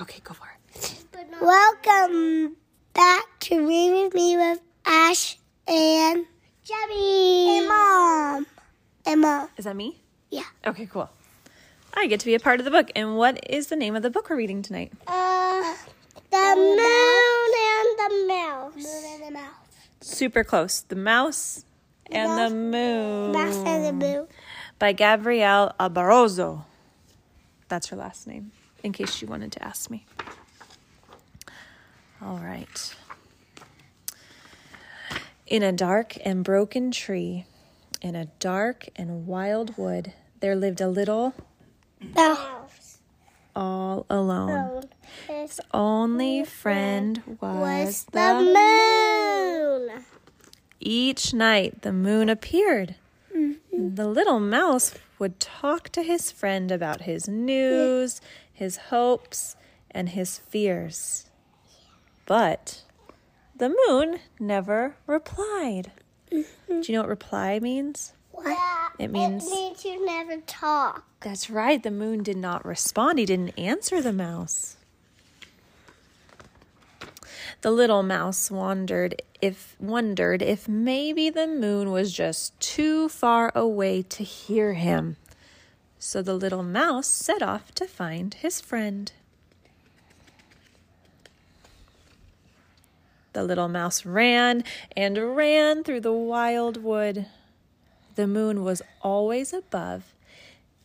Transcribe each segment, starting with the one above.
Okay, go for it. Welcome back to Read With Me with Ash and Jebby. And Mom. And Mom. Is that me? Yeah. Okay, cool. I get to be a part of the book. And what is the name of the book we're reading tonight? Uh, the moon and the mouse. Moon and the mouse. Super close. The Mouse and the Moon. Mouse and the moon. By Gabrielle Alborozo. That's her last name, in case you wanted to ask me. All right. In a dark and broken tree, in a dark and wild wood, there lived a little Mouse. all alone. His only friend was Was the moon. Each night the moon appeared. Mm-hmm. The little mouse would talk to his friend about his news, his hopes, and his fears. But the moon never replied. Mm-hmm. Do you know what reply means? What? It means- It means you never talk. That's right, the moon did not respond. He didn't answer the mouse. The little mouse wondered if wondered if maybe the moon was just too far away to hear him. So the little mouse set off to find his friend. The little mouse ran and ran through the wild wood. The moon was always above,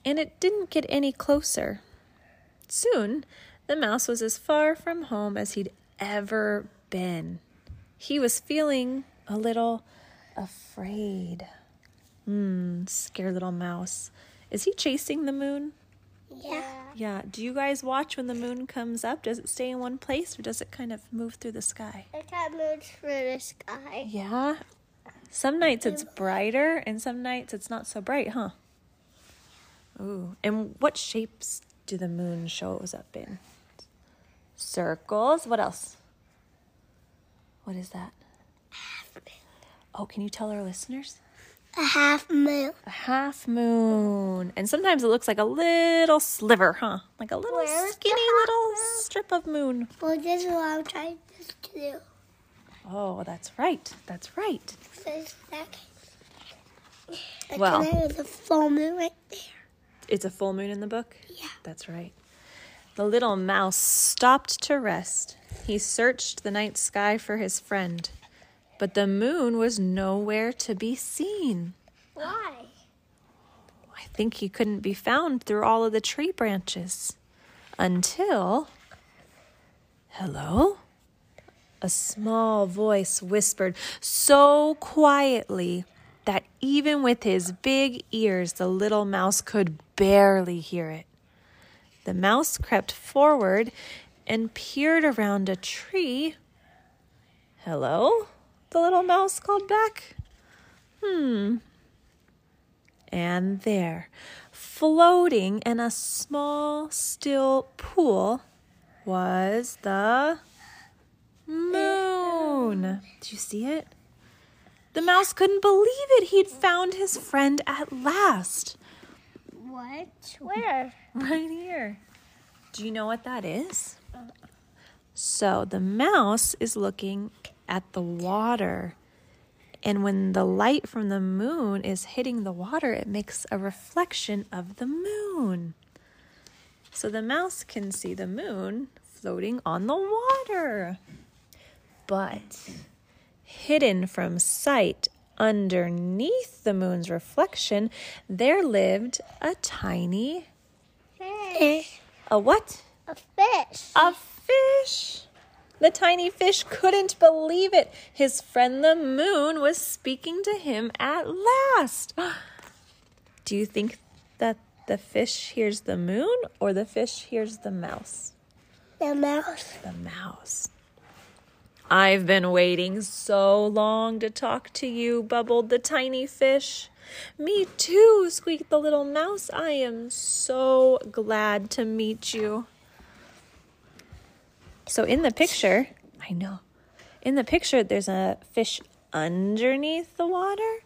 and it didn't get any closer. Soon, the mouse was as far from home as he'd ever been. He was feeling a little afraid. Hmm, scared little mouse. Is he chasing the moon? Yeah. Yeah. Do you guys watch when the moon comes up? Does it stay in one place or does it kind of move through the sky? It kind of moves through the sky. Yeah. Some nights it's brighter and some nights it's not so bright, huh? Ooh. And what shapes do the moon shows up in? Circles. What else? What is that? Oh, can you tell our listeners? A half moon. A half moon. And sometimes it looks like a little sliver, huh? Like a little Where is skinny little moon? strip of moon. Well, this is what I'm trying to do. Oh, that's right. That's right. This second. Well. can have the full moon right there. It's a full moon in the book? Yeah. That's right. The little mouse stopped to rest. He searched the night sky for his friend, but the moon was nowhere to be seen. Why? I think he couldn't be found through all of the tree branches until. Hello? A small voice whispered so quietly that even with his big ears, the little mouse could barely hear it. The mouse crept forward and peered around a tree. Hello? The little mouse called back. Hmm. And there, floating in a small, still pool, was the moon. Do you see it? The mouse couldn't believe it. He'd found his friend at last. What? Where? Right here. Do you know what that is? So the mouse is looking at the water. And when the light from the moon is hitting the water, it makes a reflection of the moon. So the mouse can see the moon floating on the water. But hidden from sight underneath the moon's reflection, there lived a tiny Fish. a what? A fish. A fish. The tiny fish couldn't believe it. His friend the moon was speaking to him at last. Do you think that the fish hears the moon or the fish hears the mouse? The mouse. The mouse. I've been waiting so long to talk to you, bubbled the tiny fish. Me too, squeaked the little mouse. I am so glad to meet you. So, in the picture, I know, in the picture, there's a fish underneath the water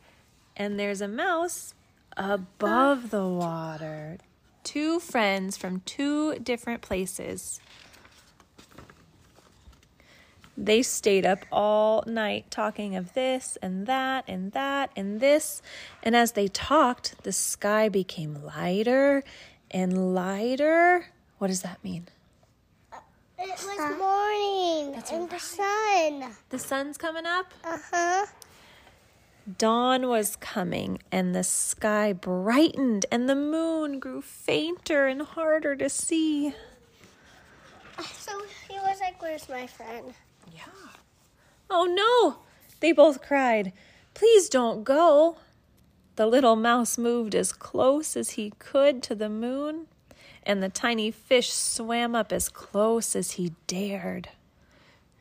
and there's a mouse above the water. Two friends from two different places. They stayed up all night talking of this and that and that and this. And as they talked, the sky became lighter and lighter. What does that mean? It was morning That's and the sun. The sun's coming up. Uh huh. Dawn was coming, and the sky brightened, and the moon grew fainter and harder to see. So he was like, "Where's my friend?" Yeah. Oh no! They both cried. Please don't go. The little mouse moved as close as he could to the moon, and the tiny fish swam up as close as he dared.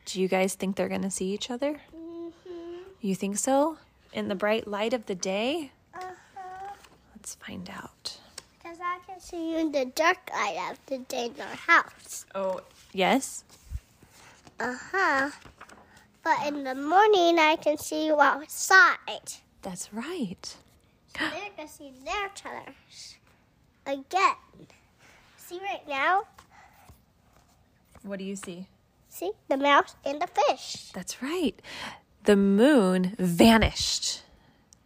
Do you guys think they're going to see each other? Mm-hmm. You think so? In the bright light of the day? Uh huh. Let's find out. Because I can see you in the dark light of the day in our house. Oh, yes? Uh huh. But in the morning, I can see you outside. That's right. So they can see their colors again. See right now? What do you see? See the mouse and the fish. That's right. The moon vanished.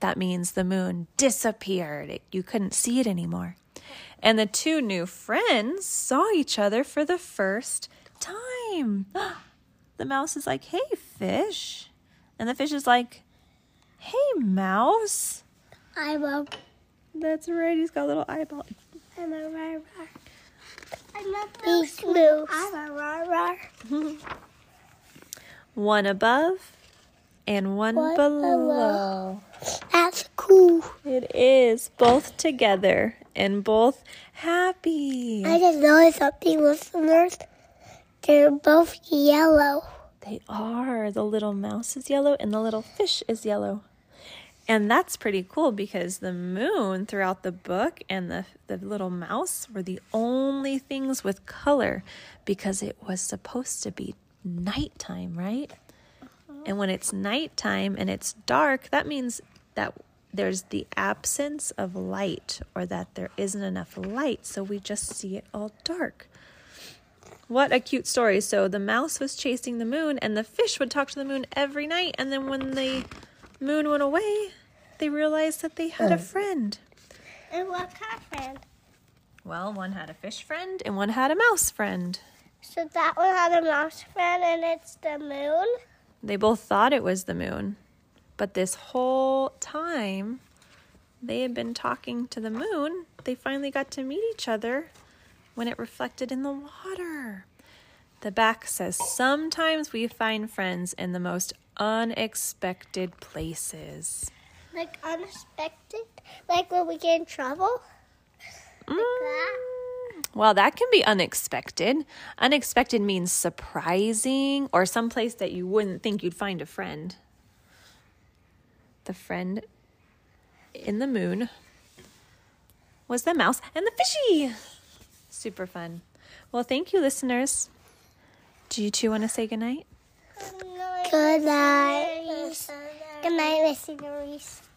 That means the moon disappeared. It- you couldn't see it anymore. And the two new friends saw each other for the first time. The mouse is like, hey, fish. And the fish is like, hey, mouse. I'm That's right. He's got a little eyeball. I'm a rar rar. I'm a moose moose. I'm a rar rar. One above and one, One below. below. That's cool. It is both together and both happy. I just noticed something, listeners. They're both yellow. They are. The little mouse is yellow and the little fish is yellow. And that's pretty cool because the moon throughout the book and the, the little mouse were the only things with color because it was supposed to be nighttime, right? Uh-huh. And when it's nighttime and it's dark, that means that there's the absence of light or that there isn't enough light. So we just see it all dark. What a cute story. So the mouse was chasing the moon, and the fish would talk to the moon every night. And then when the moon went away, they realized that they had a friend. And what kind of friend? Well, one had a fish friend, and one had a mouse friend. So that one had a mouse friend, and it's the moon. They both thought it was the moon, but this whole time they had been talking to the moon. They finally got to meet each other when it reflected in the water. The back says, Sometimes we find friends in the most unexpected places. Like unexpected, like when we get in trouble. Like that. Mm, Well, that can be unexpected. Unexpected means surprising or someplace that you wouldn't think you'd find a friend. The friend in the moon was the mouse and the fishy. Super fun. Well, thank you, listeners. Do you two want to say goodnight? Good night. Good night, Missy Reese.